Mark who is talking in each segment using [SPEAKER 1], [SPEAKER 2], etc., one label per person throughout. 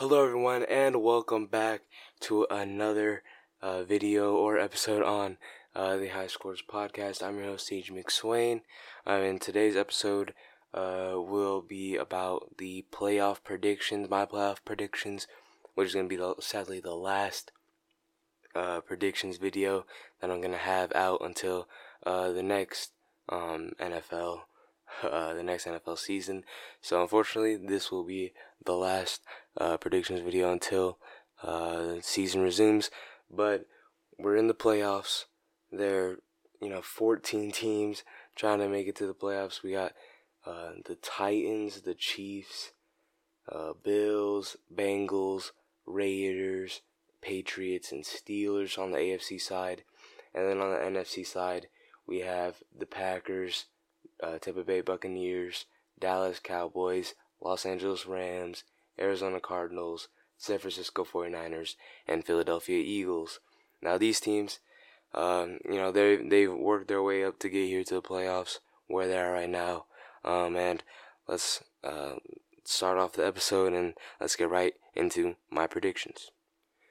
[SPEAKER 1] Hello, everyone, and welcome back to another uh, video or episode on uh, the High Scores podcast. I'm your host, Sage McSwain. Um, and today's episode uh, will be about the playoff predictions, my playoff predictions, which is going to be the, sadly the last uh, predictions video that I'm going to have out until uh, the next um, NFL uh, the next NFL season. So unfortunately, this will be the last uh, predictions video until uh, season resumes. But we're in the playoffs. There, you know, 14 teams trying to make it to the playoffs. We got uh, the Titans, the Chiefs, uh, Bills, Bengals, Raiders, Patriots, and Steelers on the AFC side. And then on the NFC side, we have the Packers, uh, Tampa Bay Buccaneers, Dallas Cowboys, Los Angeles Rams, Arizona Cardinals, San Francisco 49ers, and Philadelphia Eagles. Now these teams, um, you know, they they've worked their way up to get here to the playoffs where they are right now. Um, and let's uh, start off the episode and let's get right into my predictions.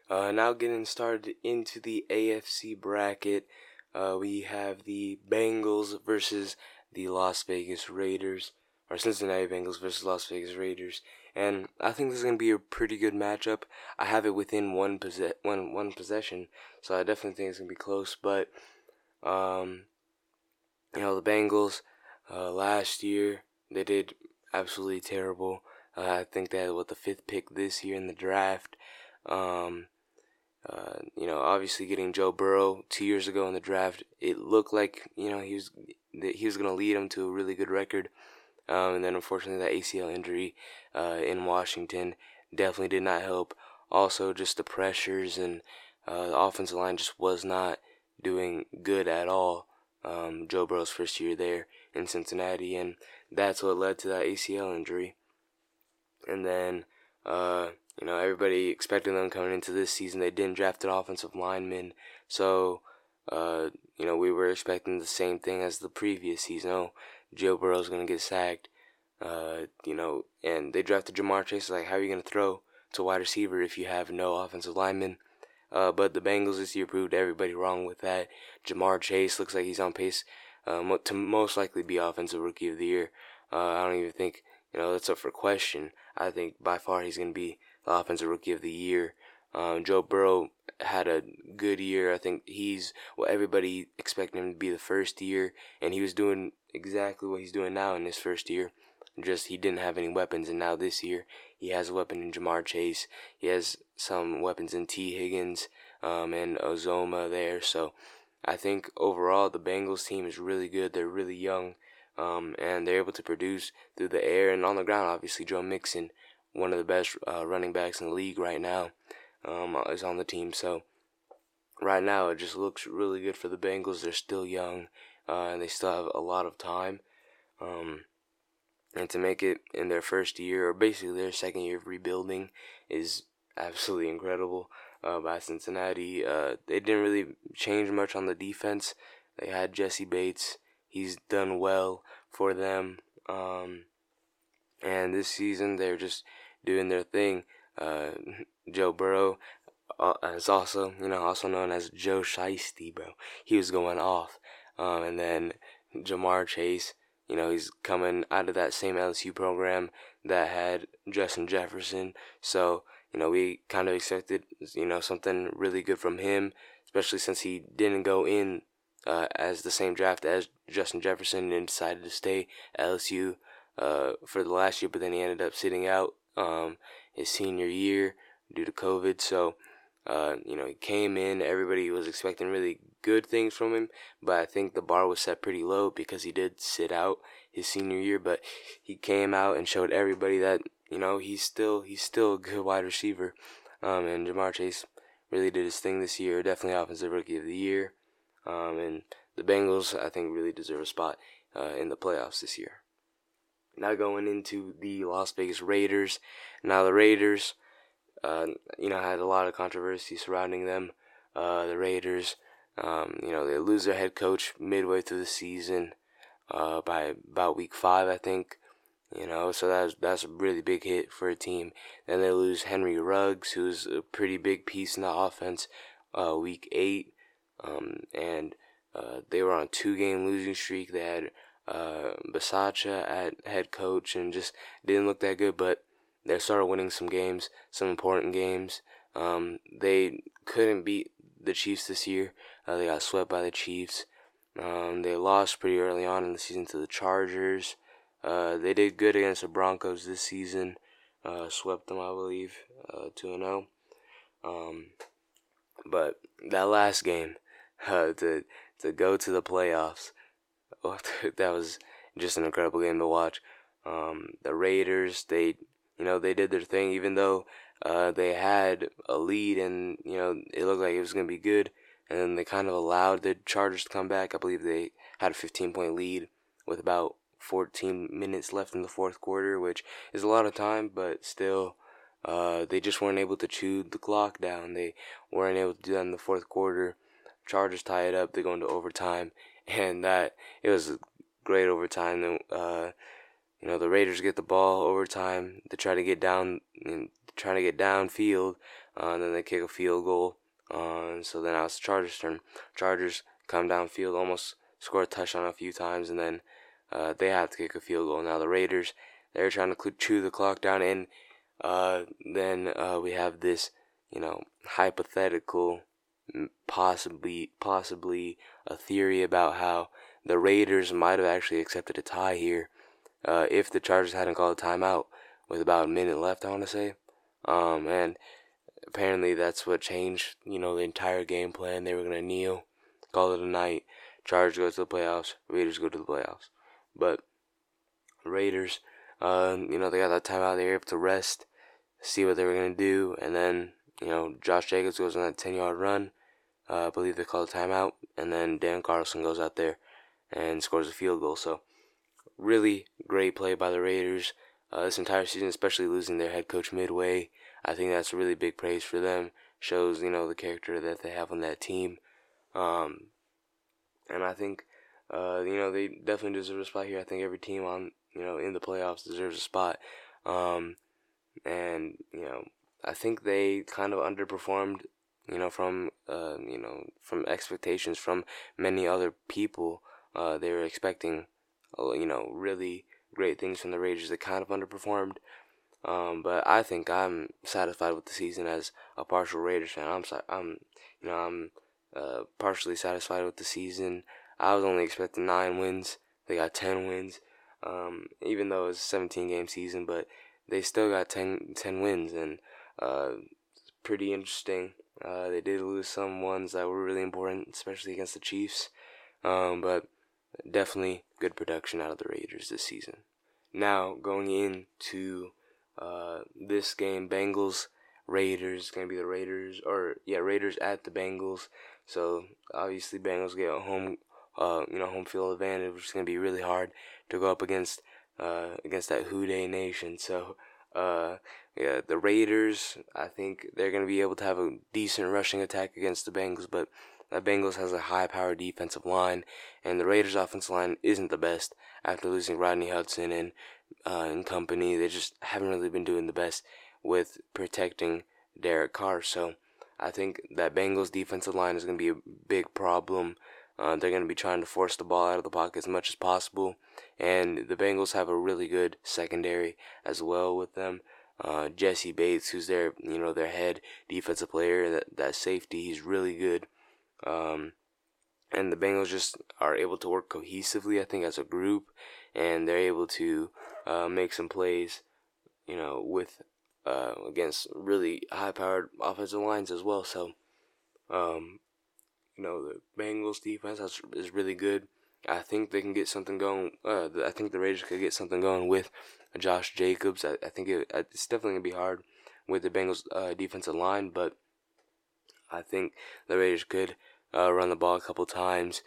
[SPEAKER 1] Uh, now getting started into the AFC bracket, uh, we have the Bengals versus the Las Vegas Raiders, or Cincinnati Bengals versus Las Vegas Raiders. And I think this is to be a pretty good matchup. I have it within one, possess- one, one possession, so I definitely think it's to be close. But, um, you know, the Bengals, uh, last year, they did absolutely terrible. Uh, I think they had, what, the fifth pick this year in the draft. Um, uh, you know, obviously getting Joe Burrow two years ago in the draft, it looked like you know he was he was going to lead them to a really good record. Um, and then unfortunately that ACL injury uh, in Washington definitely did not help. Also, just the pressures and uh, the offensive line just was not doing good at all. Um, Joe Burrow's first year there in Cincinnati, and that's what led to that ACL injury. And then uh, you know, everybody expected them coming into this season. They didn't draft an offensive lineman, so uh, you know we were expecting the same thing as the previous season. Oh, Joe Burrow's gonna get sacked. Uh, you know, and they drafted Ja'Marr Chase. Like, how are you gonna throw to wide receiver if you have no offensive lineman? Uh, but the Bengals this year proved everybody wrong with that. Ja'Marr Chase looks like he's on pace uh, to most likely be offensive rookie of the year. Uh, I don't even think you know that's up for question. I think by far he's gonna be offensive rookie of the year. Um, Joe Burrow had a good year. I think he's what everybody expected him to be the first year, and he was doing exactly what he's doing now in his first year. Just he didn't have any weapons, and now this year he has a weapon in Ja'Marr Chase. He has some weapons in Tee Higgins um, and Ozoma there. So I think overall the Bengals team is really good. They're really young, um, and they're able to produce through the air and on the ground. Obviously, Joe Mixon one of the best uh, running backs in the league right now, um, is on the team. So right now, it just looks really good for the Bengals. They're still young, uh, and they still have a lot of time. Um, and to make it in their first year, or basically their second year of rebuilding, is absolutely incredible. Uh, by Cincinnati, uh, they didn't really change much on the defense. They had Jessie Bates. He's done well for them. Um, and this season, they're just doing their thing. Uh, Joe Burrow uh, is also, you know, also known as Joe Shiesty, bro. He was going off. Um, and then Ja'Marr Chase, you know, he's coming out of that same LSU program that had Justin Jefferson. So, you know, we kind of expected, you know, something really good from him, especially since he didn't go in uh, as the same draft as Justin Jefferson and decided to stay LSU uh, for the last year, but then he ended up sitting out um, his senior year due to COVID. So, uh, you know, he came in, everybody was expecting really good things from him, but I think the bar was set pretty low because he did sit out his senior year, but he came out and showed everybody that, you know, he's still he's still a good wide receiver. Um, and Ja'Marr Chase really did his thing this year, definitely offensive rookie of the year. Um, and the Bengals, I think, really deserve a spot uh, in the playoffs this year. Now going into the Las Vegas Raiders. Now the Raiders, uh, you know, had a lot of controversy surrounding them. Uh, the Raiders, um, you know, they lose their head coach midway through the season, uh, by about week five, I think. You know, so that's that's a really big hit for a team. Then they lose Henry Ruggs, who's a pretty big piece in the offense. Uh, week eight, um, and uh, they were on a two-game losing streak. They had uh, Bisaccia at head coach, and just didn't look that good. But they started winning some games, some important games. Um, they couldn't beat the Chiefs this year. Uh, they got swept by the Chiefs. Um, they lost pretty early on in the season to the Chargers. Uh, they did good against the Broncos this season. Uh, swept them, I believe, uh, two and zero. Oh. Um, but that last game, uh, to to go to the playoffs, that was just an incredible game to watch. Um, the Raiders, they, you know, they did their thing, even though uh, they had a lead and you know it looked like it was gonna be good, and then they kind of allowed the Chargers to come back. I believe they had a 15 point lead with about 14 minutes left in the fourth quarter, which is a lot of time, but still, uh, they just weren't able to chew the clock down. They weren't able to do that in the fourth quarter. Chargers tie it up. They go into overtime, and that it was great overtime. Uh, you know, the Raiders get the ball overtime. They try to get down, and trying to get downfield, uh, and then they kick a field goal. Uh, so then now it's the Chargers' turn. Chargers come downfield, almost score a touchdown a few times, and then uh, they have to kick a field goal. Now the Raiders, they're trying to chew the clock down, and uh, then uh, we have this, you know, hypothetical, possibly possibly a theory about how the Raiders might have actually accepted a tie here uh, if the Chargers hadn't called a timeout with about a minute left. I want to say, um, and apparently that's what changed. You know, the entire game plan. They were gonna kneel, call it a night. Chargers go to the playoffs. Raiders go to the playoffs. But Raiders, uh, you know, they got that timeout. They were able to rest, see what they were gonna do, and then you know, Josh Jacobs goes on that ten yard run. Uh, I believe they call a timeout, and then Dan Carlson goes out there and scores a field goal. So, really great play by the Raiders uh, this entire season, especially losing their head coach midway. I think that's really big praise for them. Shows you know the character that they have on that team, um, and I think uh, you know, they definitely deserve a spot here. I think every team on, you know, in the playoffs deserves a spot. Um, and, you know, I think they kind of underperformed, you know, from, uh, you know, from expectations from many other people. Uh, they were expecting, uh, you know, really great things from the Raiders. They kind of underperformed. Um, but I think I'm satisfied with the season as a partial Raiders fan. I'm, I'm, you know, I'm uh, partially satisfied with the season. I was only expecting nine wins. They got ten wins, um, even though it's a 17 game season, but they still got 10, 10 wins, and uh, pretty interesting. Uh, they did lose some ones that were really important, especially against the Chiefs, um, but definitely good production out of the Raiders this season. Now going into uh, this game, Bengals Raiders going to be the Raiders or yeah Raiders at the Bengals. So obviously Bengals get a home uh, you know, home field advantage, which is going to be really hard to go up against uh, against that Who Dey Nation. So, uh, yeah, the Raiders, I think they're going to be able to have a decent rushing attack against the Bengals, but the Bengals has a high-powered defensive line, and the Raiders' offensive line isn't the best after losing Rodney Hudson and uh, and company. They just haven't really been doing the best with protecting Derek Carr. So, I think that Bengals' defensive line is going to be a big problem uh, they're going to be trying to force the ball out of the pocket as much as possible. And the Bengals have a really good secondary as well with them. Uh, Jessie Bates, who's their you know their head defensive player, that that safety, he's really good. Um, and the Bengals just are able to work cohesively, I think, as a group, and they're able to uh, make some plays, you know, with uh, against really high-powered offensive lines as well. So, um, you know, the Bengals defense is really good. I think they can get something going. Uh, I think the Raiders could get something going with Josh Jacobs. I, I think it, it's definitely gonna be hard with the Bengals uh, defensive line, but I think the Raiders could uh, run the ball a couple times.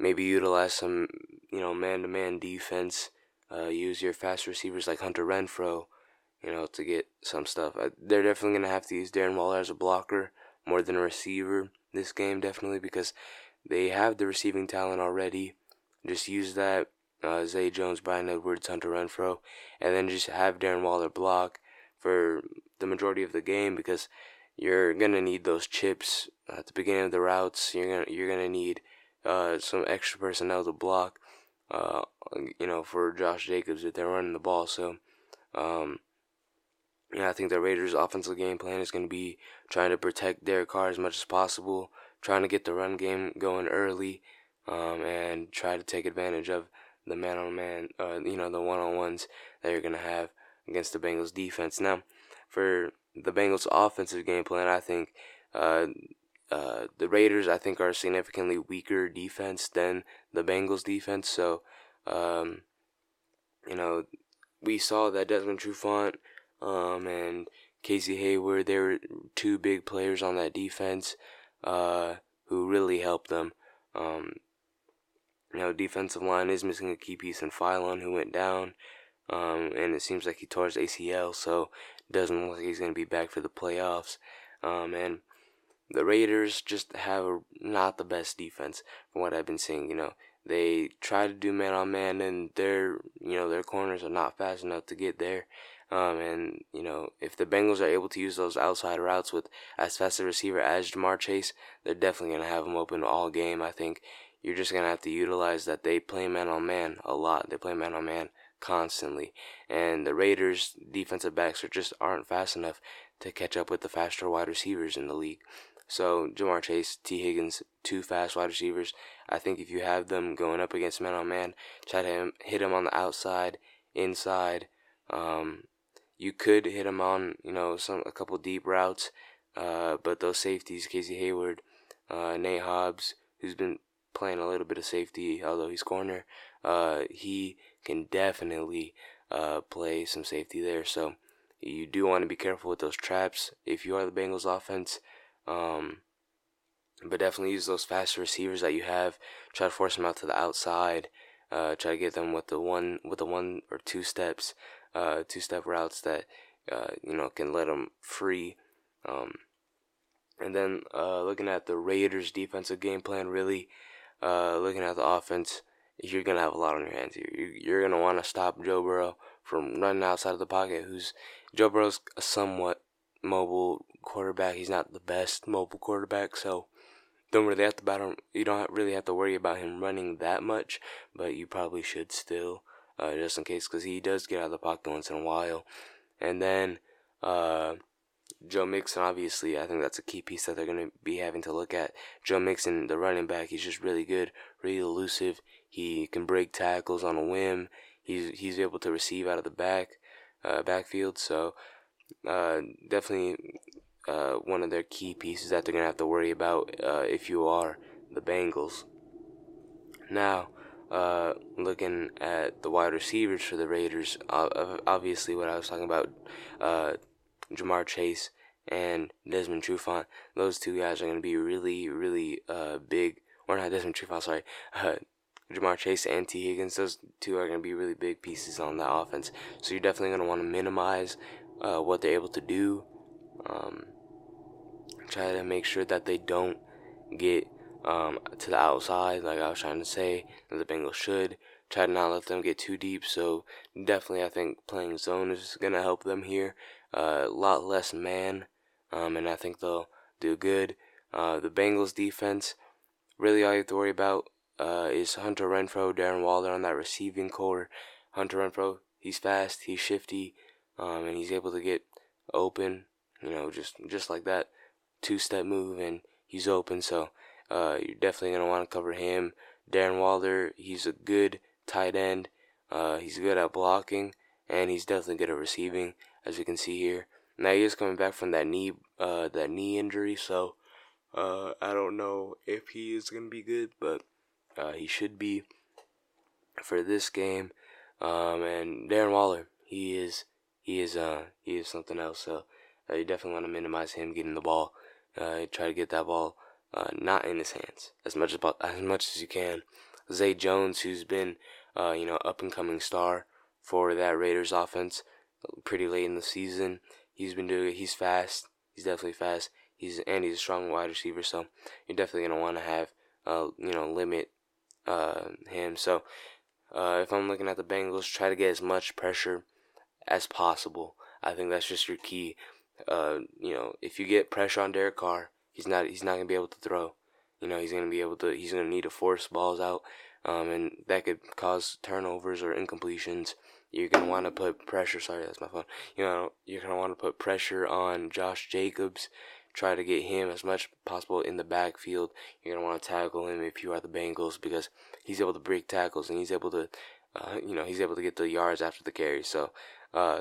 [SPEAKER 1] Maybe utilize some, you know, man-to-man defense. Uh, use your fast receivers like Hunter Renfrow, you know, to get some stuff. They're definitely gonna have to use Darren Waller as a blocker more than a receiver this game definitely because they have the receiving talent already. Just use that uh, Zay Jones, Bryan Edwards, Hunter Renfrow, and then just have Darren Waller block for the majority of the game because you're gonna need those chips at the beginning of the routes. You're gonna you're gonna need uh, some extra personnel to block. Uh, you know, for Josh Jacobs if they're running the ball. So, um, yeah, I think the Raiders' offensive game plan is going to be trying to protect Derek Carr as much as possible, trying to get the run game going early, um, and try to take advantage of the man on man, you know, the one on ones that you're going to have against the Bengals defense. Now, for the Bengals offensive game plan, I think uh, uh, the Raiders, I think, are significantly weaker defense than the Bengals defense. So, um, you know, we saw that Desmond Trufant um, and Casey Hayward, they were two big players on that defense uh, who really helped them. Um, you know, defensive line is missing a key piece in Philon, who went down, um, and it seems like he tore his ACL, so doesn't look like he's going to be back for the playoffs. Um, and the Raiders just have a, not the best defense from what I've been seeing. You know, they try to do man on man, and their you know their corners are not fast enough to get there. Um, and you know, if the Bengals are able to use those outside routes with as fast a receiver as Ja'Marr Chase, they're definitely gonna have him open all game. I think you're just gonna have to utilize that they play man on man a lot. They play man on man constantly, and the Raiders' defensive backs are just aren't fast enough to catch up with the faster wide receivers in the league. So Ja'Marr Chase, Tee Higgins, two fast wide receivers. I think if you have them going up against man on man, try to hit them on the outside, inside. Um, you could hit them on you know some a couple deep routes, uh, but those safeties, Casey Hayward, uh, Nate Hobbs, who's been playing a little bit of safety, although he's corner. Uh, he can definitely uh, play some safety there. So you do want to be careful with those traps if you are the Bengals offense. Um, but definitely use those faster receivers that you have. Try to force them out to the outside. Uh, try to get them with the one with the one or two steps, uh, two step routes that uh, you know can let them free. Um, and then uh, looking at the Raiders' defensive game plan, really uh, looking at the offense, you're gonna have a lot on your hands. You're, you're gonna want to stop Joe Burrow from running outside of the pocket. Who's Joe Burrow's a somewhat mobile quarterback. He's not the best mobile quarterback, so don't really have to him. You don't really have to worry about him running that much, but you probably should still, uh, just in case, because he does get out of the pocket once in a while. And then uh, Joe Mixon, obviously, I think that's a key piece that they're going to be having to look at. Joe Mixon, the running back, he's just really good, really elusive. He can break tackles on a whim. He's he's able to receive out of the back uh, backfield. So uh, definitely uh, one of their key pieces that they're gonna have to worry about uh, if you are the Bengals. Now, uh, looking at the wide receivers for the Raiders, obviously what I was talking about, uh, Ja'Marr Chase and Desmond Trufant, those two guys are gonna be really, really uh, big. Or not Desmond Trufant, sorry. Uh, Ja'Marr Chase and Tee Higgins, those two are going to be really big pieces on that offense. So you're definitely going to want to minimize uh, what they're able to do. Um, try to make sure that they don't get um, to the outside, like I was trying to say, the Bengals should. Try to not let them get too deep. So definitely, I think playing zone is going to help them here. Uh, a lot less man, um, and I think they'll do good. Uh, the Bengals defense, really all you have to worry about uh, is Hunter Renfrow, Darren Waller on that receiving corps. Hunter Renfrow, he's fast, he's shifty, um, and he's able to get open, you know, just just like that two step move, and he's open. So uh, you're definitely gonna want to cover him. Darren Waller, he's a good tight end. Uh, he's good at blocking, and he's definitely good at receiving, as you can see here. Now he is coming back from that knee, uh, that knee injury, so uh, I don't know if he is gonna be good, but uh, he should be for this game. Um, and Darren Waller, he is he is uh he is something else. So uh, you definitely want to minimize him getting the ball. Uh, try to get that ball uh, not in his hands as much as as much as you can. Zay Jones, who's been uh, you know up and coming star for that Raiders offense, pretty late in the season. He's been doing. He's fast. He's definitely fast. He's and he's a strong wide receiver. So you're definitely gonna want to have uh, you know limit uh, him. So uh, if I'm looking at the Bengals, try to get as much pressure as possible. I think that's just your key. Uh, you know, if you get pressure on Derek Carr, he's not he's not gonna be able to throw. You know, he's gonna be able to he's gonna need to force balls out, um, and that could cause turnovers or incompletions. You're gonna want to put pressure. Sorry, that's my phone. You know, you're gonna want to put pressure on Josh Jacobs. Try to get him as much possible in the backfield. You're gonna want to tackle him if you are the Bengals because he's able to break tackles and he's able to, uh, you know, he's able to get the yards after the carry. So, uh,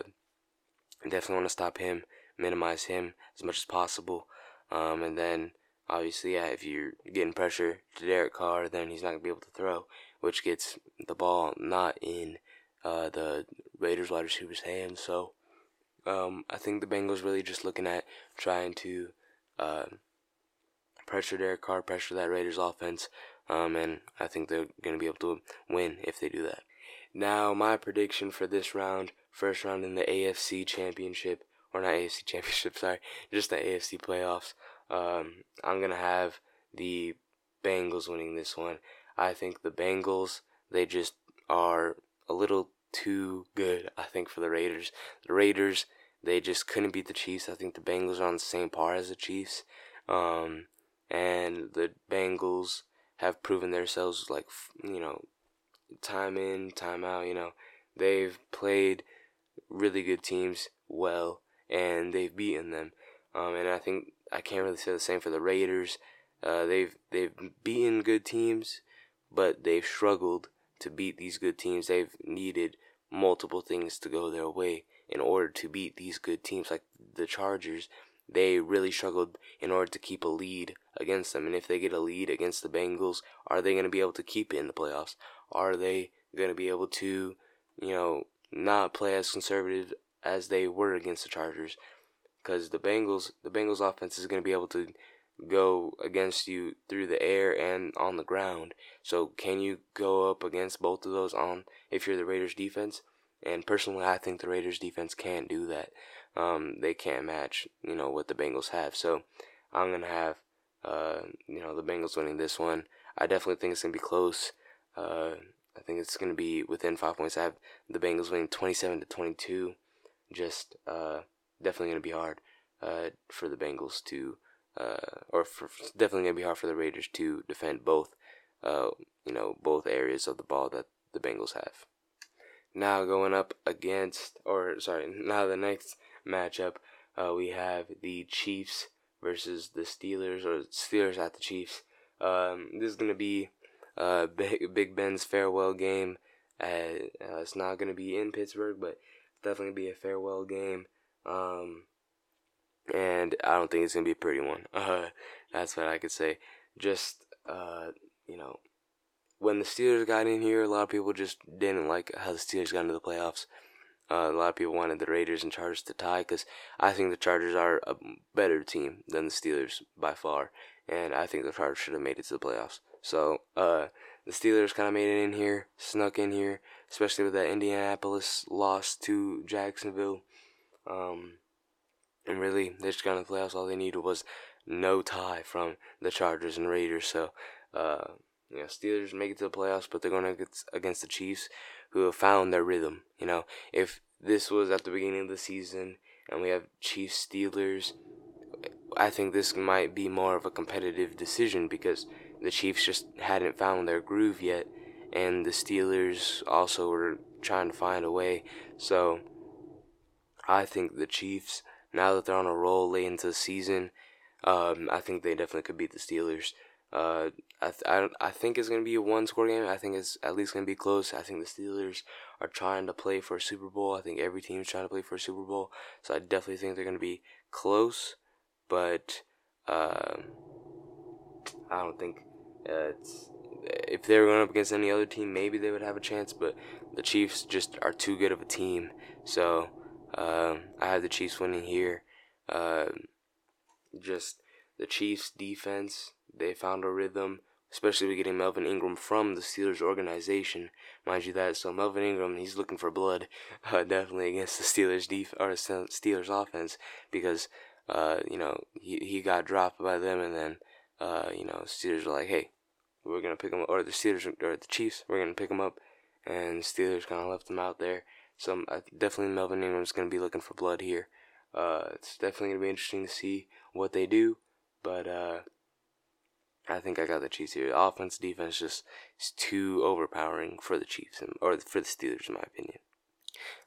[SPEAKER 1] definitely want to stop him, minimize him as much as possible. Um, and then obviously, yeah, if you're getting pressure to Derek Carr, then he's not gonna be able to throw, which gets the ball not in uh, the Raiders wide receivers' hands. So um, I think the Bengals really just looking at trying to uh, pressure Derek Carr, pressure that Raiders offense, um, and I think they're gonna be able to win if they do that. Now, my prediction for this round, first round in the AFC Championship, or not AFC Championship, sorry, just the AFC playoffs. Um, I'm gonna have the Bengals winning this one. I think the Bengals they just are a little too good. I think for the Raiders, the Raiders they just couldn't beat the Chiefs. I think the Bengals are on the same par as the Chiefs, um, and the Bengals have proven themselves like you know time in time out. You know they've played really good teams well and they've beaten them. Um, and I think I can't really say the same for the Raiders. Uh, they've they've beaten good teams, but they've struggled to beat these good teams. They've needed multiple things to go their way in order to beat these good teams like the Chargers. They really struggled in order to keep a lead against them. And if they get a lead against the Bengals, are they going to be able to keep it in the playoffs? Are they going to be able to, you know, not play as conservative as they were against the Chargers? Because the Bengals, the Bengals offense is going to be able to go against you through the air and on the ground. So can you go up against both of those on if you're the Raiders defense? And personally, I think the Raiders defense can't do that. Um, they can't match, you know, what the Bengals have. So I'm gonna have, uh, you know, the Bengals winning this one. I definitely think it's gonna be close. Uh, I think it's gonna be within five points. I have the Bengals winning 27 to 22. Just uh, definitely gonna be hard uh, for the Bengals to uh, or for, definitely gonna be hard for the Raiders to defend both, uh, you know, both areas of the ball that the Bengals have. Now going up against, or sorry, now the next matchup, uh, we have the Chiefs versus the Steelers, or Steelers at the Chiefs. Um, this is gonna be uh, Big, Ben's farewell game. Uh, it's not gonna be in Pittsburgh, but definitely be a farewell game. Um, and I don't think it's gonna be a pretty one. Uh, that's what I could say. Just uh, you know, when the Steelers got in here, a lot of people just didn't like how the Steelers got into the playoffs. Uh, a lot of people wanted the Raiders and Chargers to tie because I think the Chargers are a better team than the Steelers by far, and I think the Chargers should have made it to the playoffs. So uh, the Steelers kind of made it in here, snuck in here, especially with that Indianapolis loss to Jacksonville. Um, and really, they just in the playoffs. All they needed was no tie from the Chargers and Raiders. So, uh, you know, Steelers make it to the playoffs, but they're going against, against the Chiefs, who have found their rhythm. You know, if this was at the beginning of the season and we have Chiefs Steelers, I think this might be more of a competitive decision because the Chiefs just hadn't found their groove yet, and the Steelers also were trying to find a way. So, I think the Chiefs now that they're on a roll late into the season, um, I think they definitely could beat the Steelers. Uh, I, th- I, I think it's going to be a one score game. I think it's at least going to be close. I think the Steelers are trying to play for a Super Bowl. I think every team is trying to play for a Super Bowl. So I definitely think they're going to be close. But uh, I don't think uh, if they were going up against any other team, maybe they would have a chance. But the Chiefs just are too good of a team. So um, I have the Chiefs winning here. Uh, just the Chiefs' defense, they found a rhythm, especially with getting Melvin Ingram from the Steelers organization. Mind you that, so Melvin Ingram, he's looking for blood, uh, definitely against the Steelers def- or Steelers offense because, uh, you know, he, he got dropped by them and then, uh, you know, Steelers were like, hey, we're gonna pick them, or the Steelers or the Chiefs, we're gonna pick them up and Steelers kind of left them out there. So I definitely Melvin Ingram's to be looking for blood here. Uh, it's definitely to be interesting to see what they do, but uh, I think I got the Chiefs here. Offense, defense, just is too overpowering for the Chiefs or for the Steelers, in my opinion.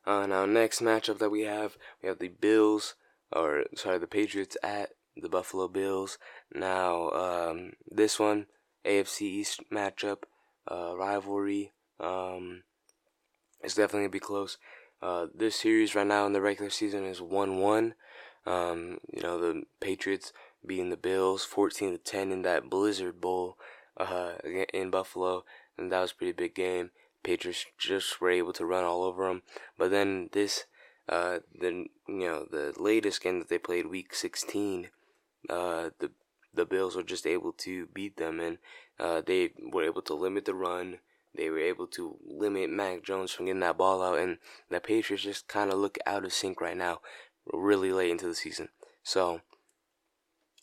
[SPEAKER 1] Uh, now, next matchup that we have, we have the Bills, or sorry, the Patriots at the Buffalo Bills. Now, um, this one, AFC East matchup, uh, rivalry, um, it's definitely gonna be close. Uh, this series right now in the regular season is one-one. Um, you know the Patriots beating the Bills, fourteen to ten in that Blizzard Bowl uh, in Buffalo, and that was a pretty big game. Patriots just were able to run all over them. But then this, uh, the you know the latest game that they played, Week 16, uh, the the Bills were just able to beat them, and uh, they were able to limit the run. They were able to limit Mac Jones from getting that ball out, and the Patriots just kind of look out of sync right now, really late into the season. So,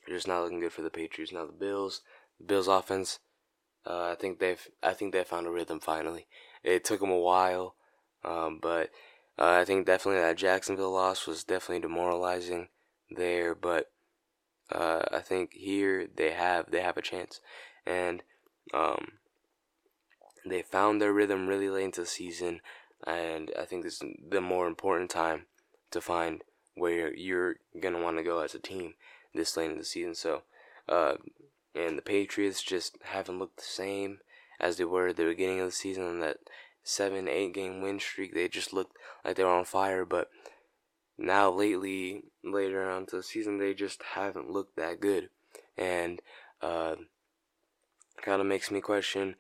[SPEAKER 1] just not looking good for the Patriots. Now the Bills, the Bills offense, uh, I think they've I think they found a rhythm finally. It took them a while, um, but uh, I think definitely that Jacksonville loss was definitely demoralizing there. But uh, I think here they have they have a chance, and um, they found their rhythm really late into the season, and I think this is the more important time to find where you're gonna want to go as a team this late in the season. So, uh, and the Patriots just haven't looked the same as they were at the beginning of the season. On that seven, eight game win streak, they just looked like they were on fire. But now, lately, later on to the season, they just haven't looked that good, and uh, kind of makes me question: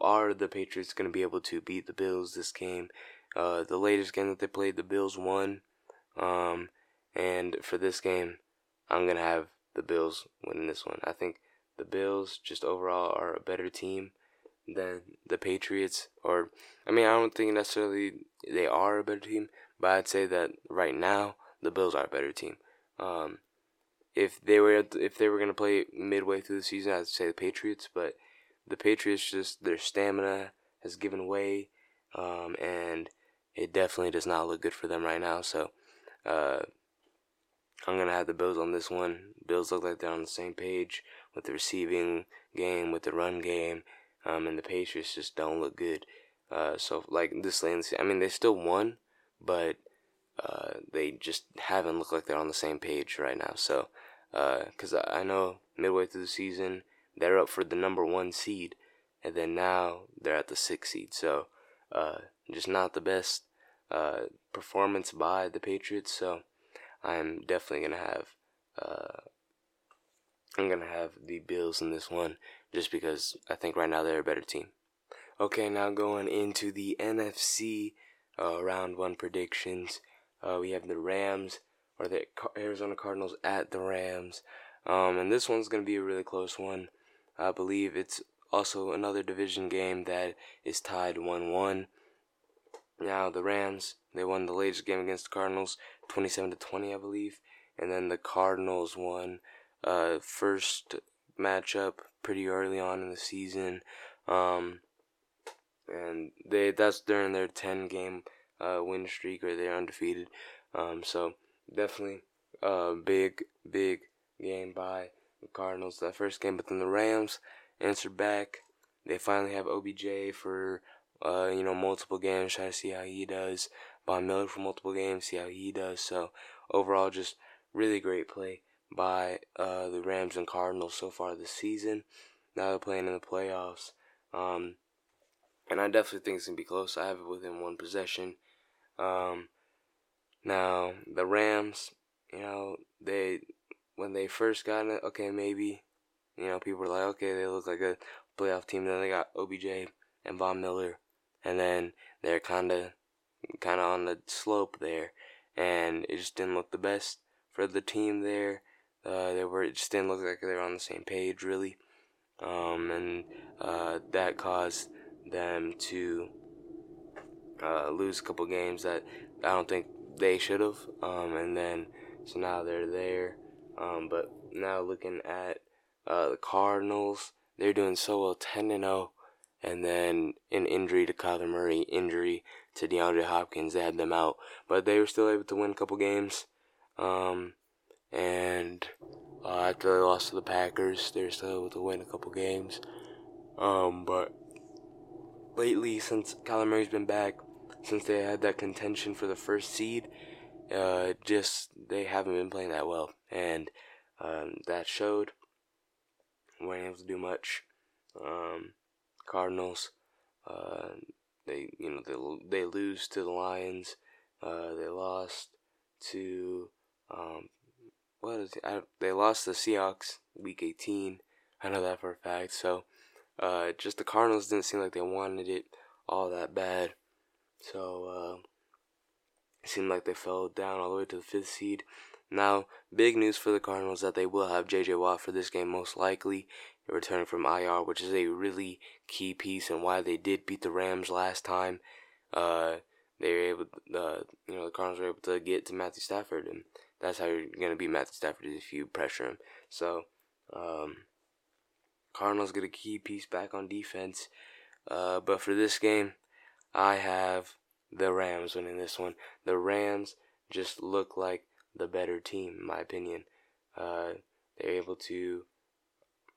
[SPEAKER 1] Are the Patriots going to be able to beat the Bills this game? Uh, the latest game that they played, the Bills won. Um, and for this game, I'm gonna have the Bills winning this one. I think the Bills just overall are a better team than the Patriots. Or I mean, I don't think necessarily they are a better team, but I'd say that right now the Bills are a better team. Um, if they were if they were gonna play midway through the season, I'd say the Patriots. But the Patriots just their stamina has given way, um, and it definitely does not look good for them right now. So. Uh, I'm gonna have the Bills on this one. Bills look like they're on the same page with the receiving game, with the run game, um, and the Patriots just don't look good. Uh, so like this lane, I mean they still won, but uh, they just haven't looked like they're on the same page right now. So, because uh, I know midway through the season they're up for the number one seed, and then now they're at the sixth seed. So, uh, just not the best uh, performance by the Patriots. So. I'm definitely gonna have uh, I'm gonna have the Bills in this one just because I think right now they're a better team. Okay, now going into the NFC uh, round one predictions, uh, we have the Rams or the Arizona Cardinals at the Rams, um, and this one's gonna be a really close one. I believe it's also another division game that is tied one-one. Now the Rams they won the latest game against the Cardinals, 27 to 20, I believe, and then the Cardinals won uh, first matchup pretty early on in the season, um, and they that's during their 10 game uh, win streak or they're undefeated. Um, so definitely a uh, big big game by the Cardinals that first game, but then the Rams answered back. They finally have OBJ for uh, you know, multiple games, try to see how he does. Von Miller for multiple games, see how he does. So overall, just really great play by uh, the Rams and Cardinals so far this season. Now they're playing in the playoffs. Um, and I definitely think it's to be close. I have it within one possession. Um, now, the Rams, you know, they, when they first got it, okay, maybe, you know, people were like, okay, they look like a playoff team. Then they got OBJ and Von Miller and then they're kind of kind of on the slope there, and it just didn't look the best for the team there. Uh, they were it just didn't look like they were on the same page really, um, and uh, that caused them to uh, lose a couple games that I don't think they should have. Um, and then so now they're there, um, but now looking at uh, the Cardinals, they're doing so well, ten and zero. Oh and then an injury to Kyler Murray, injury to DeAndre Hopkins. They had them out, but they were still able to win a couple games. Um, and uh, after they lost to the Packers, they're still able to win a couple games. Um, but lately, since Murray's been back, since they had that contention for the first seed, uh, just they haven't been playing that well, and um, that showed. weren't able to do much. Um, Cardinals, uh, they you know they they lose to the Lions. Uh, they lost to um, what is it? I, they lost the Seahawks week 18. I know that for a fact. So uh, just the Cardinals didn't seem like they wanted it all that bad. So uh, it seemed like they fell down all the way to the fifth seed. Now, big news for the Cardinals that they will have J.J. Watt for this game most likely, returning from IR, which is a really key piece and why they did beat the Rams last time. Uh, they were able, uh, you know, the Cardinals were able to get to Matthew Stafford, and that's how you're gonna beat Matthew Stafford if you pressure him. So, um, Cardinals get a key piece back on defense. Uh, but for this game, I have the Rams winning this one. The Rams just look like the better team, in my opinion. Uh, they're able to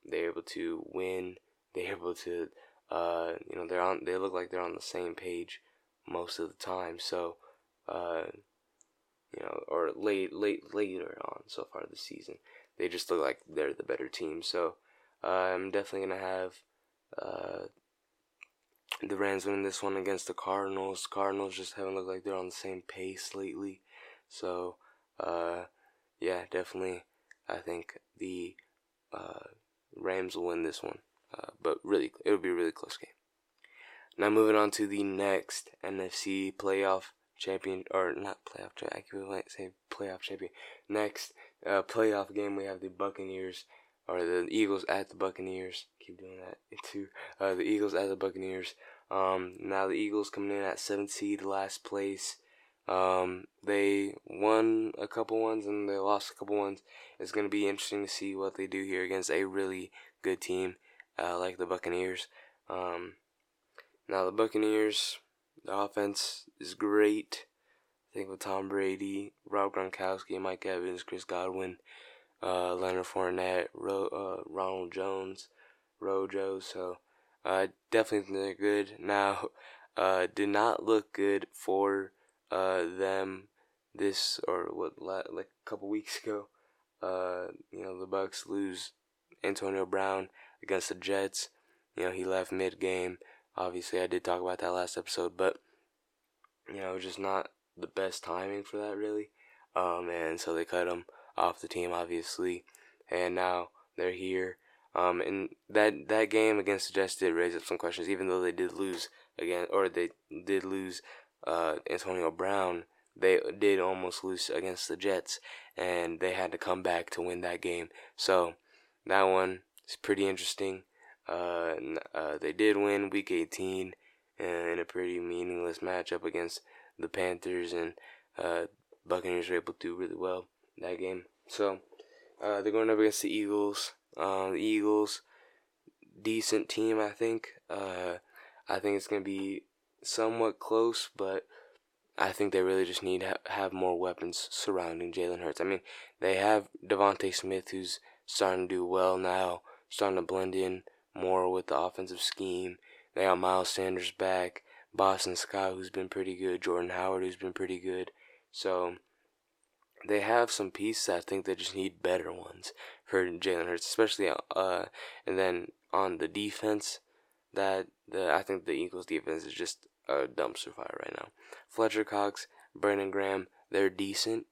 [SPEAKER 1] they're able to win. They're able to uh, you know they're on they look like they're on the same page most of the time. So uh, you know, or late late later on so far this season, they just look like they're the better team. So uh, I'm definitely gonna have uh, the Rams winning this one against the Cardinals. Cardinals just haven't looked like they're on the same pace lately. So, uh, yeah, definitely. I think the uh, Rams will win this one. Uh, but really, it'll be a really close game. Now, moving on to the next NFC playoff champion, or not playoff champion, I can say playoff champion. Next uh, playoff game, we have the Buccaneers, or the Eagles at the Buccaneers. Keep doing that too. Uh, the Eagles at the Buccaneers. Um, now the Eagles coming in at seventh seed, last place. Um, they won a couple ones and they lost a couple ones. It's going to be interesting to see what they do here against a really good team uh, like the Buccaneers. Um, now the Buccaneers, the offense is great. I think with Tom Brady, Rob Gronkowski, Mike Evans, Chris Godwin, uh, Leonard Fournette, Ro- uh, Ronald Jones, Rojo. So uh, definitely they're good. Now, uh, did not look good for uh, them this or what like a couple weeks ago. Uh, you know the Bucks lose Antonio Brown against the Jets. You know he left mid game. Obviously, I did talk about that last episode, but you know just not the best timing for that really. Um, and so they cut him off the team, obviously, and now they're here. Um, and that that game against the Jets did raise up some questions, even though they did lose again, or they did lose uh, Antonio Brown. They did almost lose against the Jets, and they had to come back to win that game. So that one is pretty interesting. Uh, uh, they did win Week 18 in a pretty meaningless matchup against the Panthers, and uh, Buccaneers were able to do really well that game. So uh, they're going up against the Eagles. Um, the Eagles, decent team, I think. Uh, I think it's going to be somewhat close, but I think they really just need to ha- have more weapons surrounding Jalen Hurts. I mean, they have DeVonta Smith, who's starting to do well now, starting to blend in more with the offensive scheme. They got Miles Sanders back, Boston Scott, who's been pretty good, Jordan Howard, who's been pretty good. So they have some pieces. I think they just need better ones for Jalen Hurts, especially uh, and then on the defense, that the I think the Eagles defense is just a dumpster fire right now. Fletcher Cox, Brandon Graham, they're decent,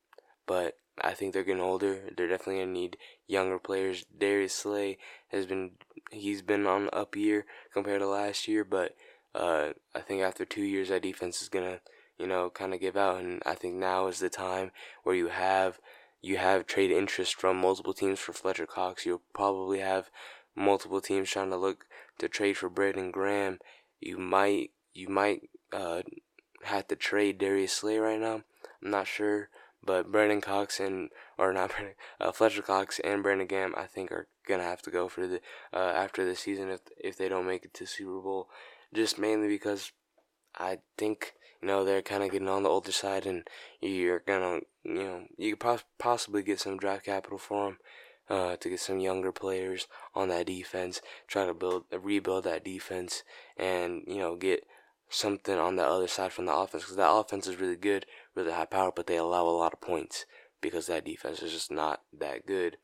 [SPEAKER 1] but I think they're getting older. They're definitely gonna need younger players. Darius Slay has been he's been on up year compared to last year, but uh, I think after two years that defense is gonna you know, kind of give out. And I think now is the time where you have you have trade interest from multiple teams for Fletcher Cox. You'll probably have multiple teams trying to look to trade for Brandon Graham. You might you might uh, have to trade Darius Slay right now. I'm not sure, But Brandon Cox and or not Brandon, uh, Fletcher Cox and Brandon Graham, I think are gonna have to go for the uh, after the season if if they don't make it to Super Bowl, just mainly because I think you know they're kind of getting on the older side, and you're gonna you know you could possibly get some draft capital for them. Uh, to get some younger players on that defense, try to build, rebuild that defense, and you know get something on the other side from the offense because that offense is really good, really high power, but they allow a lot of points because that defense is just not that good.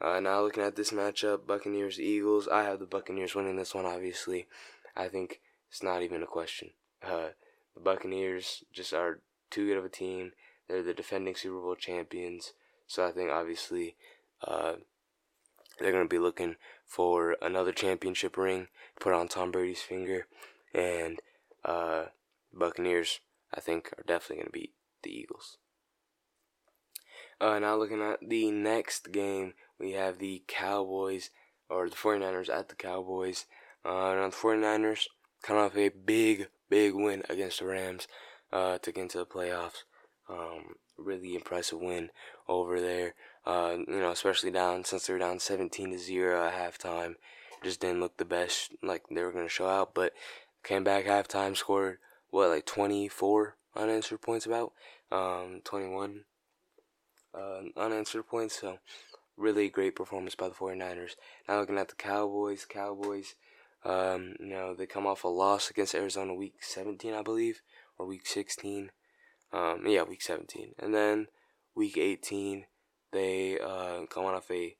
[SPEAKER 1] Uh, now looking at this matchup, Buccaneers Eagles, I have the Buccaneers winning this one. Obviously, I think it's not even a question. Uh, the Buccaneers just are too good of a team. They're the defending Super Bowl champions, so I think obviously uh, they're going to be looking for another championship ring put on Tom Brady's finger, and uh, Buccaneers, I think, are definitely going to beat the Eagles. Uh, now looking at the next game, we have the Cowboys, or the 49ers at the Cowboys. Uh, now the 49ers coming off a big, big win against the Rams uh, to get into the playoffs. Um, really impressive win over there. Uh, you know, especially down since they were down 17 to zero at halftime. Just didn't look the best, like they were to show out. But Came back halftime, scored what like 24 unanswered points about, um, 21 uh, unanswered points. So really great performance by the 49ers. Now looking at the Cowboys, Cowboys, um, you know they come off a loss against Arizona week 17, I believe, or week 16. Um, yeah, week 17, and then week 18 they uh, come off a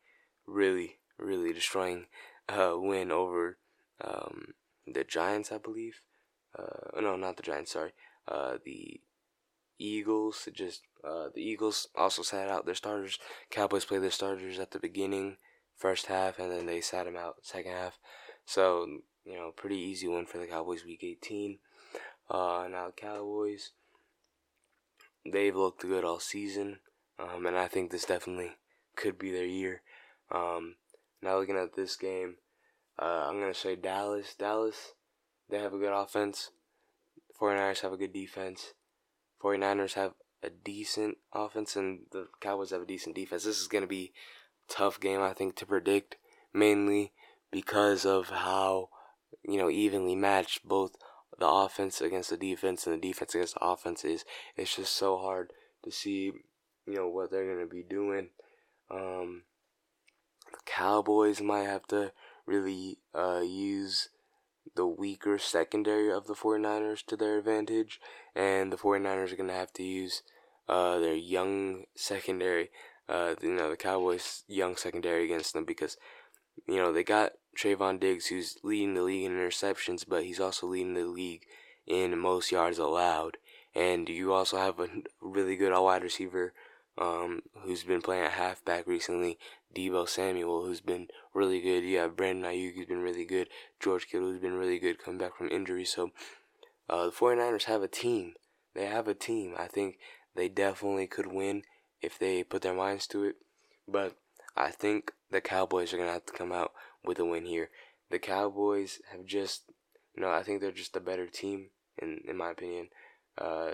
[SPEAKER 1] really really destroying uh, win over um, the Giants, I believe. Uh, no, not the Giants. Sorry, uh, the Eagles. Just uh, the Eagles also sat out their starters. Cowboys played their starters at the beginning, first half, and then they sat them out second half. So you know, pretty easy win for the Cowboys week 18. Uh, now Cowboys, they've looked good all season, um, and I think this definitely could be their year. Um, now looking at this game, uh, I'm going to say Dallas. Dallas, they have a good offense. 49ers have a good defense. 49ers have a decent offense, and the Cowboys have a decent defense. This is going to be tough game, I think, to predict, mainly because of how, you know, evenly matched both the offense against the defense and the defense against the offense is. It's just so hard to see, you know, what they're to be doing. Um, the Cowboys might have to really uh, use the weaker secondary of the 49ers to their advantage, and the 49ers are going to have to use uh, their young secondary, uh, you know, the Cowboys' young secondary against them because, you know, they got Trevon Diggs, who's leading the league in interceptions, but he's also leading the league in most yards allowed. And you also have a really good wide receiver um, who's been playing at halfback recently, Deebo Samuel, who's been really good. You have Brandon Aiyuk, who's been really good. George Kittle, who's been really good coming back from injury. So uh, the 49ers have a team. They have a team. I think they definitely could win if they put their minds to it. But I think the Cowboys are going to have to come out with a win here. The Cowboys have just, you know, I think they're just a better team, in, in my opinion. Uh,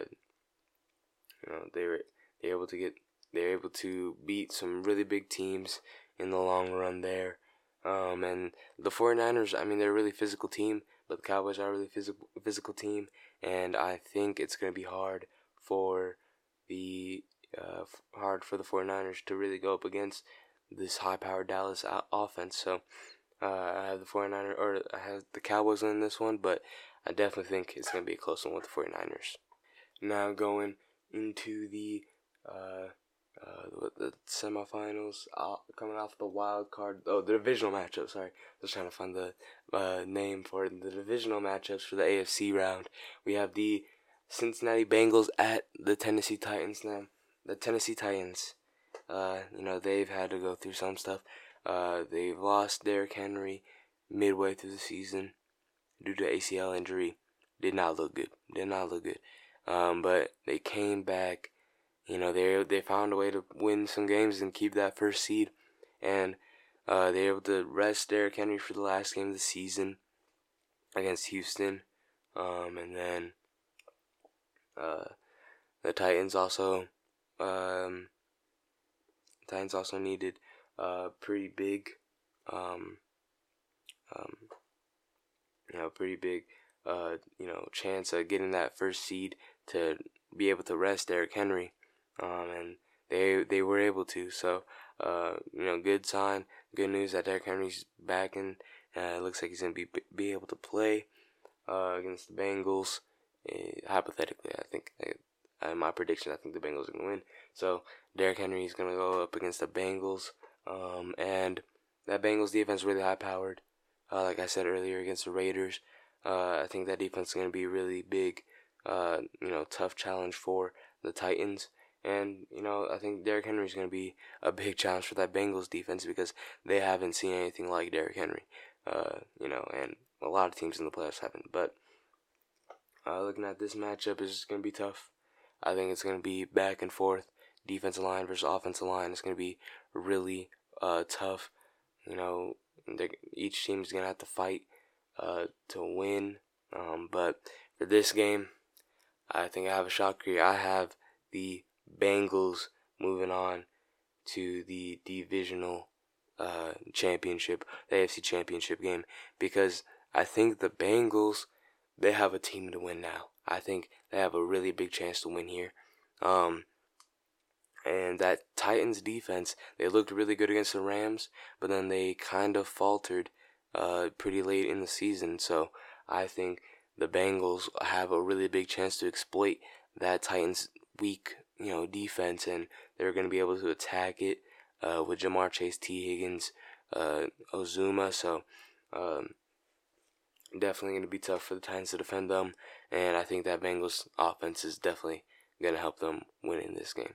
[SPEAKER 1] you know, they were they're able to get they're able to beat some really big teams in the long run there. Um, and the 49ers, I mean, they're a really physical team, but the Cowboys are a really physical physical team, and I think it's going to be hard for the uh, hard for the 49ers to really go up against this high-powered Dallas offense. So uh, I have the 49ers, or I have the Cowboys in this one, but I definitely think it's going to be a close one with the 49ers. Now going into the uh, uh, the semifinals uh, coming off the wild card. Oh, the divisional matchup. Sorry, I just trying to find the uh, name for it. The divisional matchups for the AFC round. We have the Cincinnati Bengals at the Tennessee Titans. Now, the Tennessee Titans. Uh, you know they've had to go through some stuff. Uh, they've lost Derrick Henry midway through the season due to ACL injury. Did not look good. Did not look good. Um, but they came back you know they they found a way to win some games and keep that first seed, and uh, they were able to rest Derrick Henry for the last game of the season against Houston, um, and then uh, the Titans also um, Titans also needed a pretty big, um, um, you know, pretty big, uh, you know, chance of getting that first seed to be able to rest Derrick Henry, um, and they they were able to. So, uh, you know, good sign, good news that Derrick Henry's back and uh, it looks like he's gonna be be able to play uh, against the Bengals. Uh, hypothetically, I think uh, my prediction, I think the Bengals are gonna win. So Derrick Henry is gonna go up against the Bengals, um, and that Bengals defense really high powered. Uh, like I said earlier, against the Raiders, uh, I think that defense is gonna be really big. Uh, you know, tough challenge for the Titans. And, you know, I think Derrick Henry is going to be a big challenge for that Bengals defense because they haven't seen anything like Derrick Henry. Uh, you know, and a lot of teams in the playoffs haven't. But uh, looking at this matchup is going to be tough. I think it's going to be back and forth, defensive line versus offensive line. It's going to be really uh, tough. You know, each team is going to have to fight uh, to win. Um, but for this game, I think I have a shocker here. I have the Bengals moving on to the divisional uh, championship, the AFC championship game, because I think the Bengals they have a team to win now. I think they have a really big chance to win here. Um, and that Titans defense, they looked really good against the Rams, but then they kind of faltered uh, pretty late in the season. So I think the Bengals have a really big chance to exploit that Titans weak, you know, defense, and they're going to be able to attack it uh, with Ja'Marr Chase, Tee Higgins, uh, Uzomah. So um, definitely going to be tough for the Titans to defend them, and I think that Bengals offense is definitely going to help them win in this game.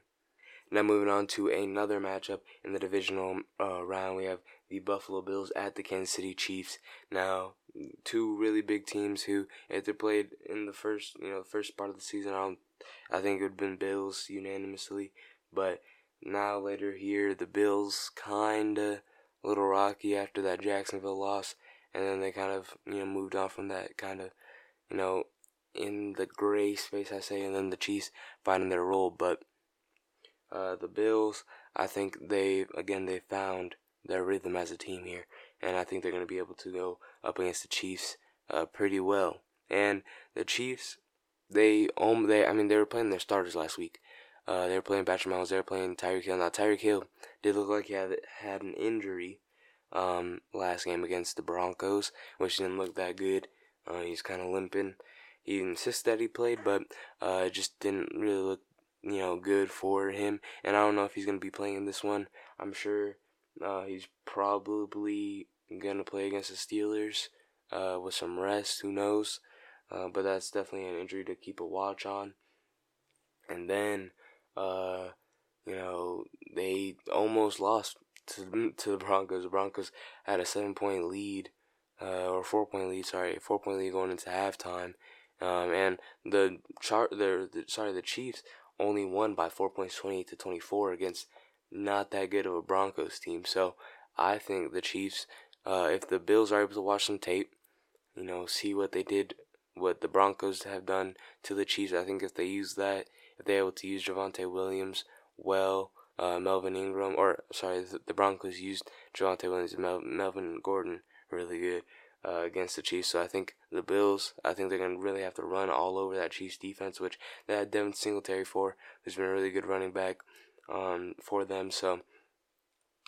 [SPEAKER 1] Now moving on to another matchup in the divisional uh, round, we have the Buffalo Bills at the Kansas City Chiefs. Now, two really big teams who, if they played in the first, you know, first part of the season, I, I think it would have been Bills unanimously. But now later here, the Bills kinda a little rocky after that Jacksonville loss, and then they kind of you know moved on from that kind of you know in the gray space I say, and then the Chiefs finding their role. But uh, the Bills, I think they again they found their rhythm as a team here, and I think they're going to be able to go up against the Chiefs uh, pretty well. And the Chiefs, they um they I mean they were playing their starters last week. Uh, they were playing Patrick Mahomes. They were playing Tyreek Hill. Now Tyreek Hill did look like he had had an injury um, last game against the Broncos, which didn't look that good. Uh, he's kind of limping. He insists that he played, but uh, just didn't really look, you know, good for him. And I don't know if he's gonna be playing in this one. I'm sure uh, he's probably gonna play against the Steelers uh, with some rest. Who knows? Uh, but that's definitely an injury to keep a watch on. And then, uh, you know, they almost lost to to the Broncos. The Broncos had a seven point lead, uh, or four point lead. Sorry, four point lead going into halftime, um, and the chart the, the sorry the Chiefs only won by four points, twenty eight to twenty four against not that good of a Broncos team. So I think the Chiefs, uh, if the Bills are able to watch some tape, you know, see what they did, what the Broncos have done to the Chiefs. I think if they use that, if they're able to use Javonte Williams well, uh, Melvin Ingram, or sorry, the, Broncos used Javonte Williams and Mel, Melvin Gordon really good uh, against the Chiefs. So I think the Bills, I think they're going to really have to run all over that Chiefs defense, which they had Devin Singletary for, who's been a really good running back um, for them. So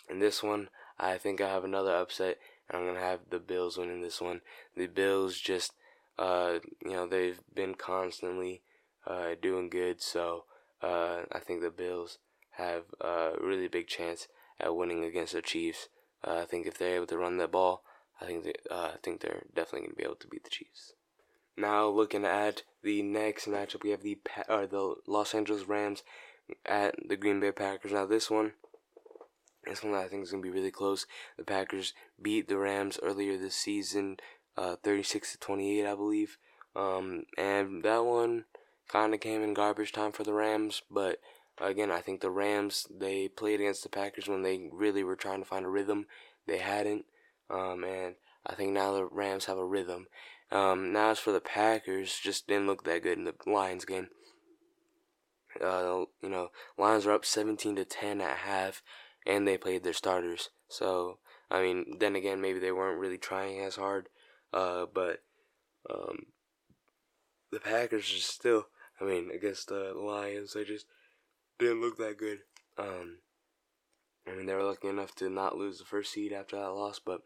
[SPEAKER 1] in this one, I think I have another upset, and I'm going to have the Bills winning this one. The Bills just, uh, you know, they've been constantly uh, doing good, so uh, I think the Bills have a really big chance at winning against the Chiefs. Uh, I think if they're able to run that ball, I think they, uh, I think they're definitely going to be able to beat the Chiefs. Now looking at the next matchup, we have the uh, the Los Angeles Rams at the Green Bay Packers. Now this one, this one I think is going to be really close. The Packers beat the Rams earlier this season, uh, 36 to 28, I believe. Um, and that one kind of came in garbage time for the Rams, but Again, I think the Rams they played against the Packers when they really were trying to find a rhythm. They hadn't, um, and I think now the Rams have a rhythm. Um, now as for the Packers, just didn't look that good in the Lions game. Uh, you know, Lions are up 17 to 10 at half, and they played their starters. So, I mean, then again, maybe they weren't really trying as hard. Uh, but um, the Packers just still, I mean, against the Lions, they just didn't look that good. Um, I mean, they were lucky enough to not lose the first seed after that loss, but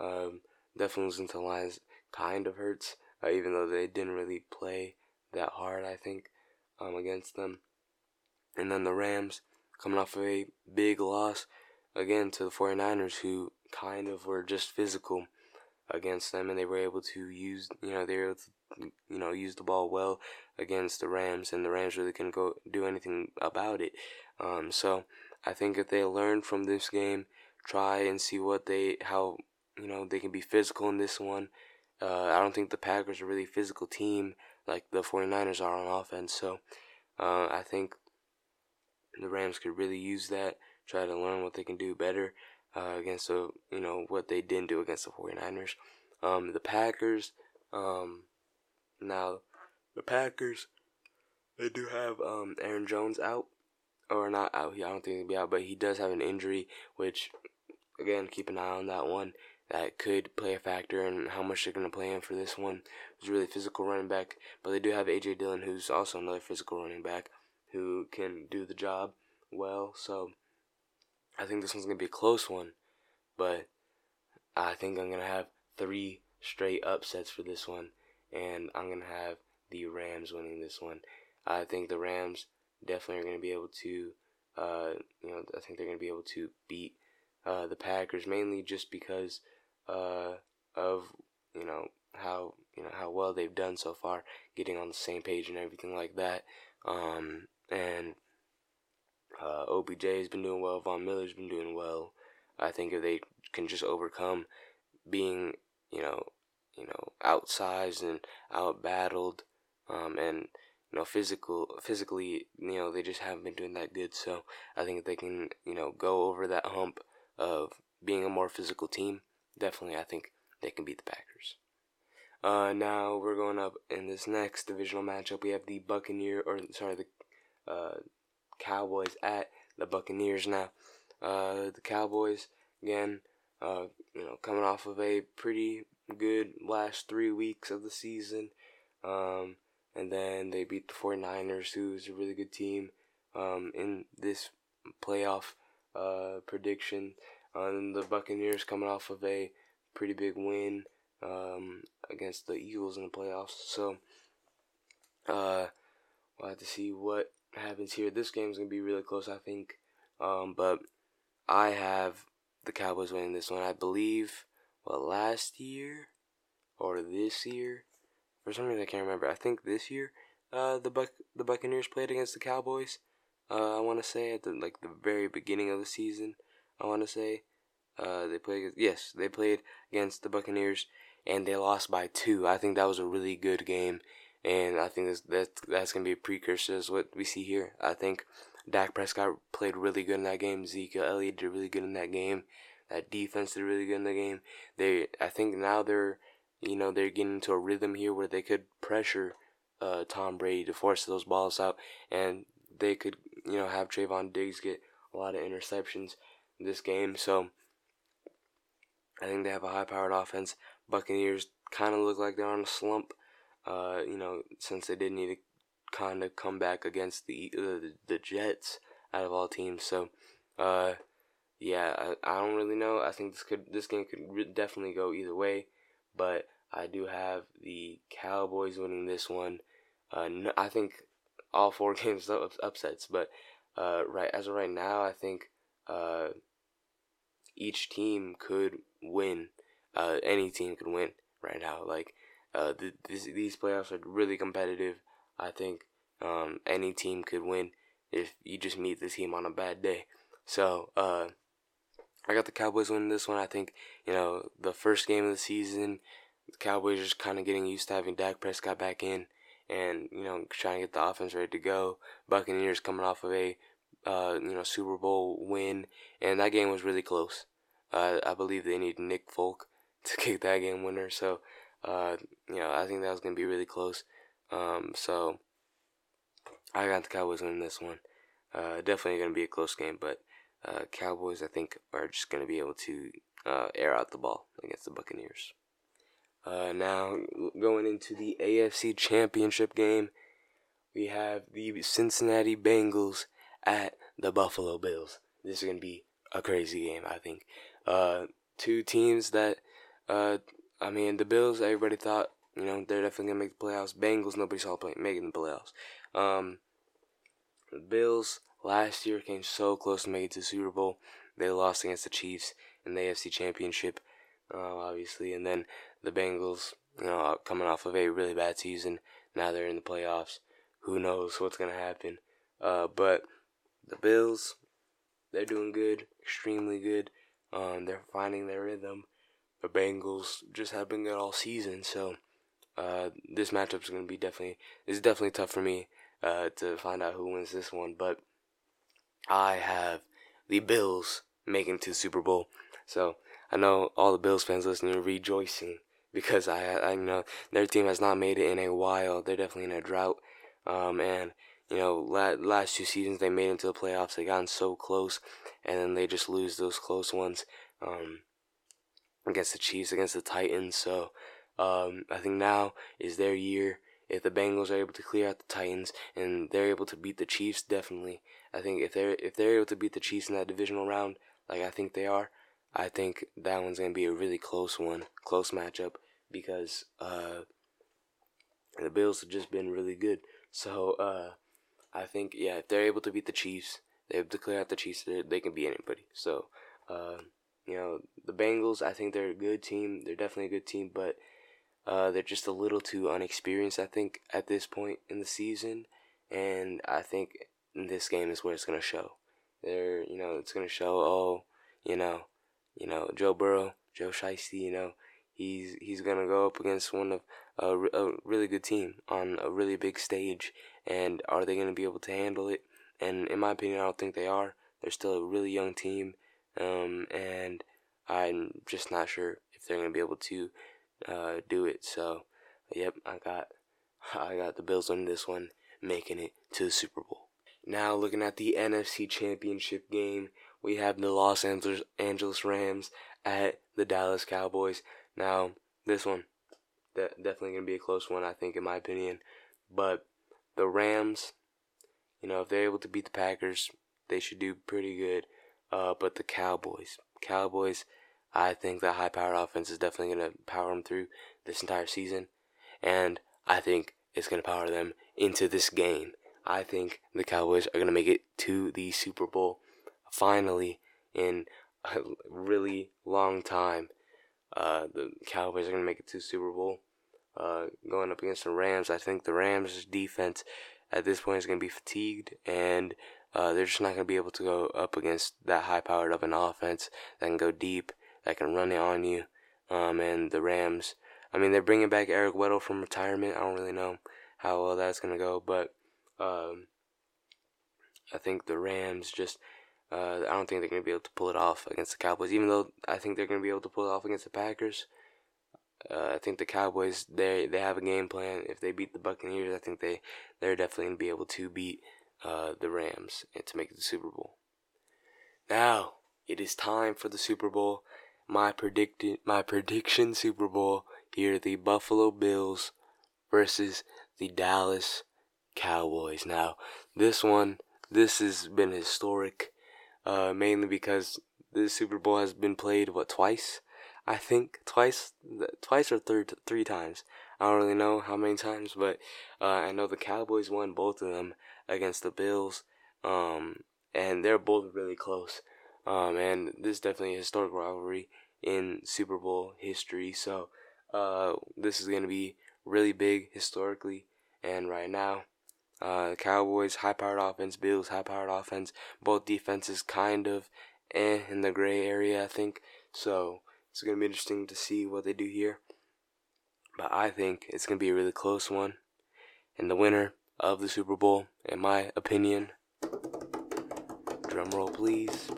[SPEAKER 1] um, definitely losing to the Lions kind of hurts, uh, even though they didn't really play that hard, I think, um, against them. And then the Rams coming off of a big loss again to the 49ers, who kind of were just physical against them, and they were able to use, you know, they were able to, you know, use the ball well against the Rams, and the Rams really couldn't go do anything about it. Um, so I think if they learn from this game, try and see what they, how, you know, they can be physical in this one. Uh, I don't think the Packers are really a physical team like the 49ers are on offense. So uh, I think the Rams could really use that, try to learn what they can do better uh, against the, you know, what they didn't do against the 49ers. Um, the Packers, um, now, the Packers, they do have um, Aaron Jones out, or not out. I don't think he'll be out, but he does have an injury, which, again, keep an eye on that one. That could play a factor in how much they're going to play him for this one. He's really physical running back, but they do have A.J. Dillon, who's also another physical running back who can do the job well. So I think this one's going to be a close one, but I think I'm going to have three straight upsets for this one, and I'm going to have the Rams winning this one. I think the Rams definitely are going to be able to, uh, you know, I think they're going to be able to beat uh, the Packers mainly just because uh, of you know how you know how well they've done so far, getting on the same page and everything like that. Um, and uh, OBJ has been doing well. Von Miller's been doing well. I think if they can just overcome being, you know, you know, outsized and outbattled um, and you know, physical, physically, you know, they just haven't been doing that good. So I think if they can, you know, go over that hump of being a more physical team, definitely I think they can beat the Packers. Uh, now we're going up in this next divisional matchup. We have the Buccaneer, or sorry, the uh, Cowboys at the Buccaneers. Now, uh, the Cowboys again, uh, you know, coming off of a pretty good last three weeks of the season, um, and then they beat the 49ers, who's a really good team um, in this playoff uh, prediction. Um, the Buccaneers coming off of a pretty big win um, against the Eagles in the playoffs. So uh, we'll have to see what happens here. This game's gonna be really close, I think. Um, but I have the Cowboys winning this one. I believe. Well, last year or this year, for some reason I can't remember. I think this year, uh, the Buc the Buccaneers played against the Cowboys. Uh, I want to say at the like the very beginning of the season. I want to say, uh, they played. Yes, they played against the Buccaneers, and they lost by two. I think that was a really good game, and I think that's that's, that's gonna be a precursor to what we see here. I think Dak Prescott played really good in that game. Zeke Elliott did really good in that game. That defense did really good in the game. They, I think now they're, you know, they're getting into a rhythm here where they could pressure uh, Tom Brady to force those balls out, and they could, you know, have Trevon Diggs get a lot of interceptions in this game. So I think they have a high-powered offense. Buccaneers kind of look like they're on a slump. Uh, you know, since they did need to kind of come back against the, the the Jets out of all teams. So, uh, yeah, I, I don't really know. I think this could this game could re- definitely go either way, but I do have the Cowboys winning this one. Uh, no, I think all four games up, upsets, but uh, right as of right now, I think uh, each team could win. Uh, any team could win right now. Like uh, the, this, these playoffs are really competitive. I think um, any team could win if you just meet the team on a bad day. So uh, I got the Cowboys winning this one. I think you know the first game of the season, the Cowboys just kind of getting used to having Dak Prescott back in, and you know trying to get the offense ready to go. Buccaneers coming off of a uh, you know Super Bowl win, and that game was really close. Uh, I believe they need Nick Folk to kick that game winner. So, uh, you know, I think that was gonna be really close. Um, so, I got the Cowboys winning this one. Uh, definitely going to be a close game, but uh, Cowboys, I think, are just going to be able to uh, air out the ball against the Buccaneers. Uh, now, going into the AFC Championship game, we have the Cincinnati Bengals at the Buffalo Bills. This is going to be a crazy game, I think. Uh, two teams that, uh, I mean, the Bills, everybody thought, you know, they're definitely going to make the playoffs. Bengals, nobody saw play, making the playoffs. Um, the Bills last year came so close to making to the Super Bowl. They lost against the Chiefs in the AFC Championship, uh, obviously, and then the Bengals, you know, coming off of a really bad season. Now they're in the playoffs. Who knows what's gonna happen? Uh, but the Bills, they're doing good, extremely good. Um, they're finding their rhythm. The Bengals just have been good all season, so uh, this matchup is gonna be definitely it's definitely tough for me uh, to find out who wins this one. But I have the Bills making to Super Bowl, so I know all the Bills fans listening are rejoicing because I I know their team has not made it in a while. They're definitely in a drought, um, and you know, last two seasons they made it into the playoffs. They gotten so close, and then they just lose those close ones um, against the Chiefs, against the Titans. So um, I think now is their year. If the Bengals are able to clear out the Titans and they're able to beat the Chiefs, definitely. I think if they're if they're able to beat the Chiefs in that divisional round, like I think they are, I think that one's gonna be a really close one, close matchup because uh, the Bills have just been really good. So uh, I think yeah, if they're able to beat the Chiefs, they have to clear out the Chiefs. They can beat anybody. So uh, you know the Bengals, I think they're a good team. They're definitely a good team, but uh, they're just a little too unexperienced. I think at this point in the season, and I think this game is where it's gonna show. They're you know it's gonna show. Oh, you know, you know Joe Burrow, Joe Shiesty, you know he's he's gonna go up against one of a, a really good team on a really big stage, and are they gonna be able to handle it? And in my opinion, I don't think they are. They're still a really young team, um, and I'm just not sure if they're gonna be able to uh, do it. So, yep, I got I got the Bills on this one, making it to the Super Bowl. Now, looking at the NFC Championship game, we have the Los Angeles Rams at the Dallas Cowboys. Now, this one, de- definitely going to be a close one, I think, in my opinion. But the Rams, you know, if they're able to beat the Packers, they should do pretty good. Uh, but the Cowboys, Cowboys, I think that high-powered offense is definitely going to power them through this entire season, and I think it's going to power them into this game. I think the Cowboys are going to make it to the Super Bowl finally in a really long time. Uh, the Cowboys are going to make it to Super Bowl. Uh, going up against the Rams, I think the Rams' defense at this point is going to be fatigued, and uh, they're just not going to be able to go up against that high-powered of an offense that can go deep, that can run it on you. Um, and the Rams, I mean, they're bringing back Eric Weddle from retirement. I don't really know how well that's going to go, but um, I think the Rams just uh, I don't think they're going to be able to pull it off against the Cowboys, even though I think they're going to be able to pull it off against the Packers. Uh, I think the Cowboys they they have a game plan. If they beat the Buccaneers, I think they they're definitely going to be able to beat uh, the Rams and to make it the Super Bowl. Now it is time for the Super Bowl. My predicted my prediction Super Bowl here: the Buffalo Bills versus the Dallas Cowboys. Now this one this has been historic uh, mainly because the Super Bowl has been played what twice, I think twice, twice or third three times. I don't really know how many times, but uh, I know the Cowboys won both of them against the Bills, um, and they're both really close. Um, and this is definitely a historic rivalry in Super Bowl history. So uh, this is going to be really big historically. And right now, uh, Cowboys high powered offense, Bills high powered offense. Both defenses kind of eh in the gray area, I think. So it's gonna be interesting to see what they do here. But I think it's gonna be a really close one. And the winner of the Super Bowl, in my opinion, drum roll please.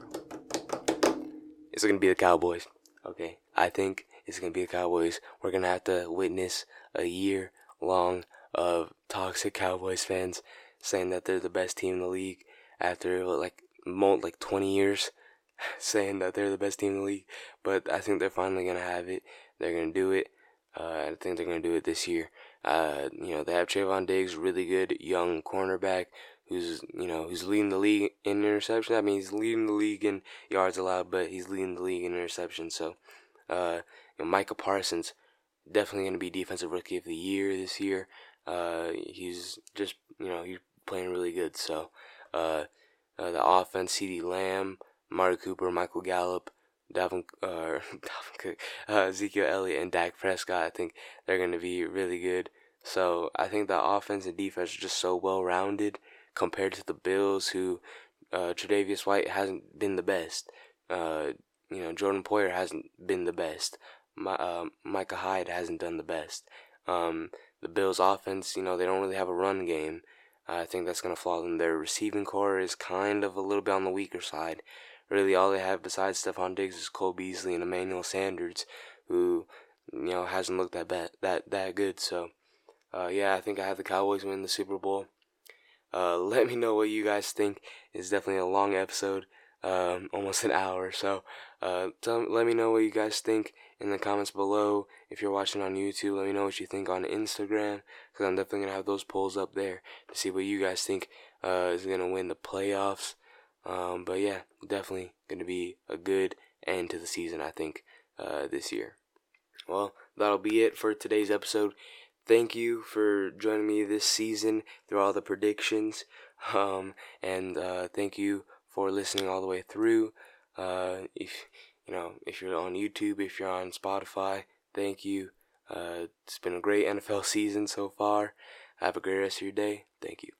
[SPEAKER 1] It's gonna be the Cowboys. Okay, I think it's gonna be the Cowboys. We're gonna have to witness a year long of toxic Cowboys fans saying that they're the best team in the league after like like 20 years saying that they're the best team in the league. But I think they're finally gonna have it. They're gonna do it. Uh, I think they're gonna do it this year. Uh, you know, they have Trevon Diggs, really good young cornerback who's you know who's leading the league in interception. I mean, he's leading the league in yards allowed, but he's leading the league in interception. So, uh, you know, Micah Parsons definitely going to be defensive rookie of the year this year. Uh, he's just you know he's playing really good. So, uh, uh the offense: CeeDee Lamb, Amari Cooper, Michael Gallup. Dalvin, uh, Cook, uh, Ezekiel Elliott, and Dak Prescott. I think they're going to be really good. So I think the offense and defense are just so well rounded compared to the Bills, who uh, Tre'Davious White hasn't been the best. Uh, you know, Jordan Poyer hasn't been the best. My, uh, Micah Hyde hasn't done the best. Um, the Bills' offense, you know, they don't really have a run game. I think that's going to flaw them. Their receiving corps is kind of a little bit on the weaker side. Really, all they have besides Stefon Diggs is Cole Beasley and Emmanuel Sanders, who you know hasn't looked that bad, that that good. So, uh, yeah, I think I have the Cowboys win the Super Bowl. Uh, let me know what you guys think. It's definitely a long episode, um, almost an hour. So, uh, tell, let me know what you guys think in the comments below. If you're watching on YouTube, let me know what you think on Instagram, because I'm definitely gonna have those polls up there to see what you guys think uh, is gonna win the playoffs. Um, but yeah, definitely gonna be a good end to the season. I think uh, this year. Well, that'll be it for today's episode thank you for joining me this season through all the predictions. Um, and uh, thank you for listening all the way through. Uh, if you know, if you're on YouTube, if you're on Spotify, thank you. Uh, it's been a great NFL season so far. Have a great rest of your day. Thank you.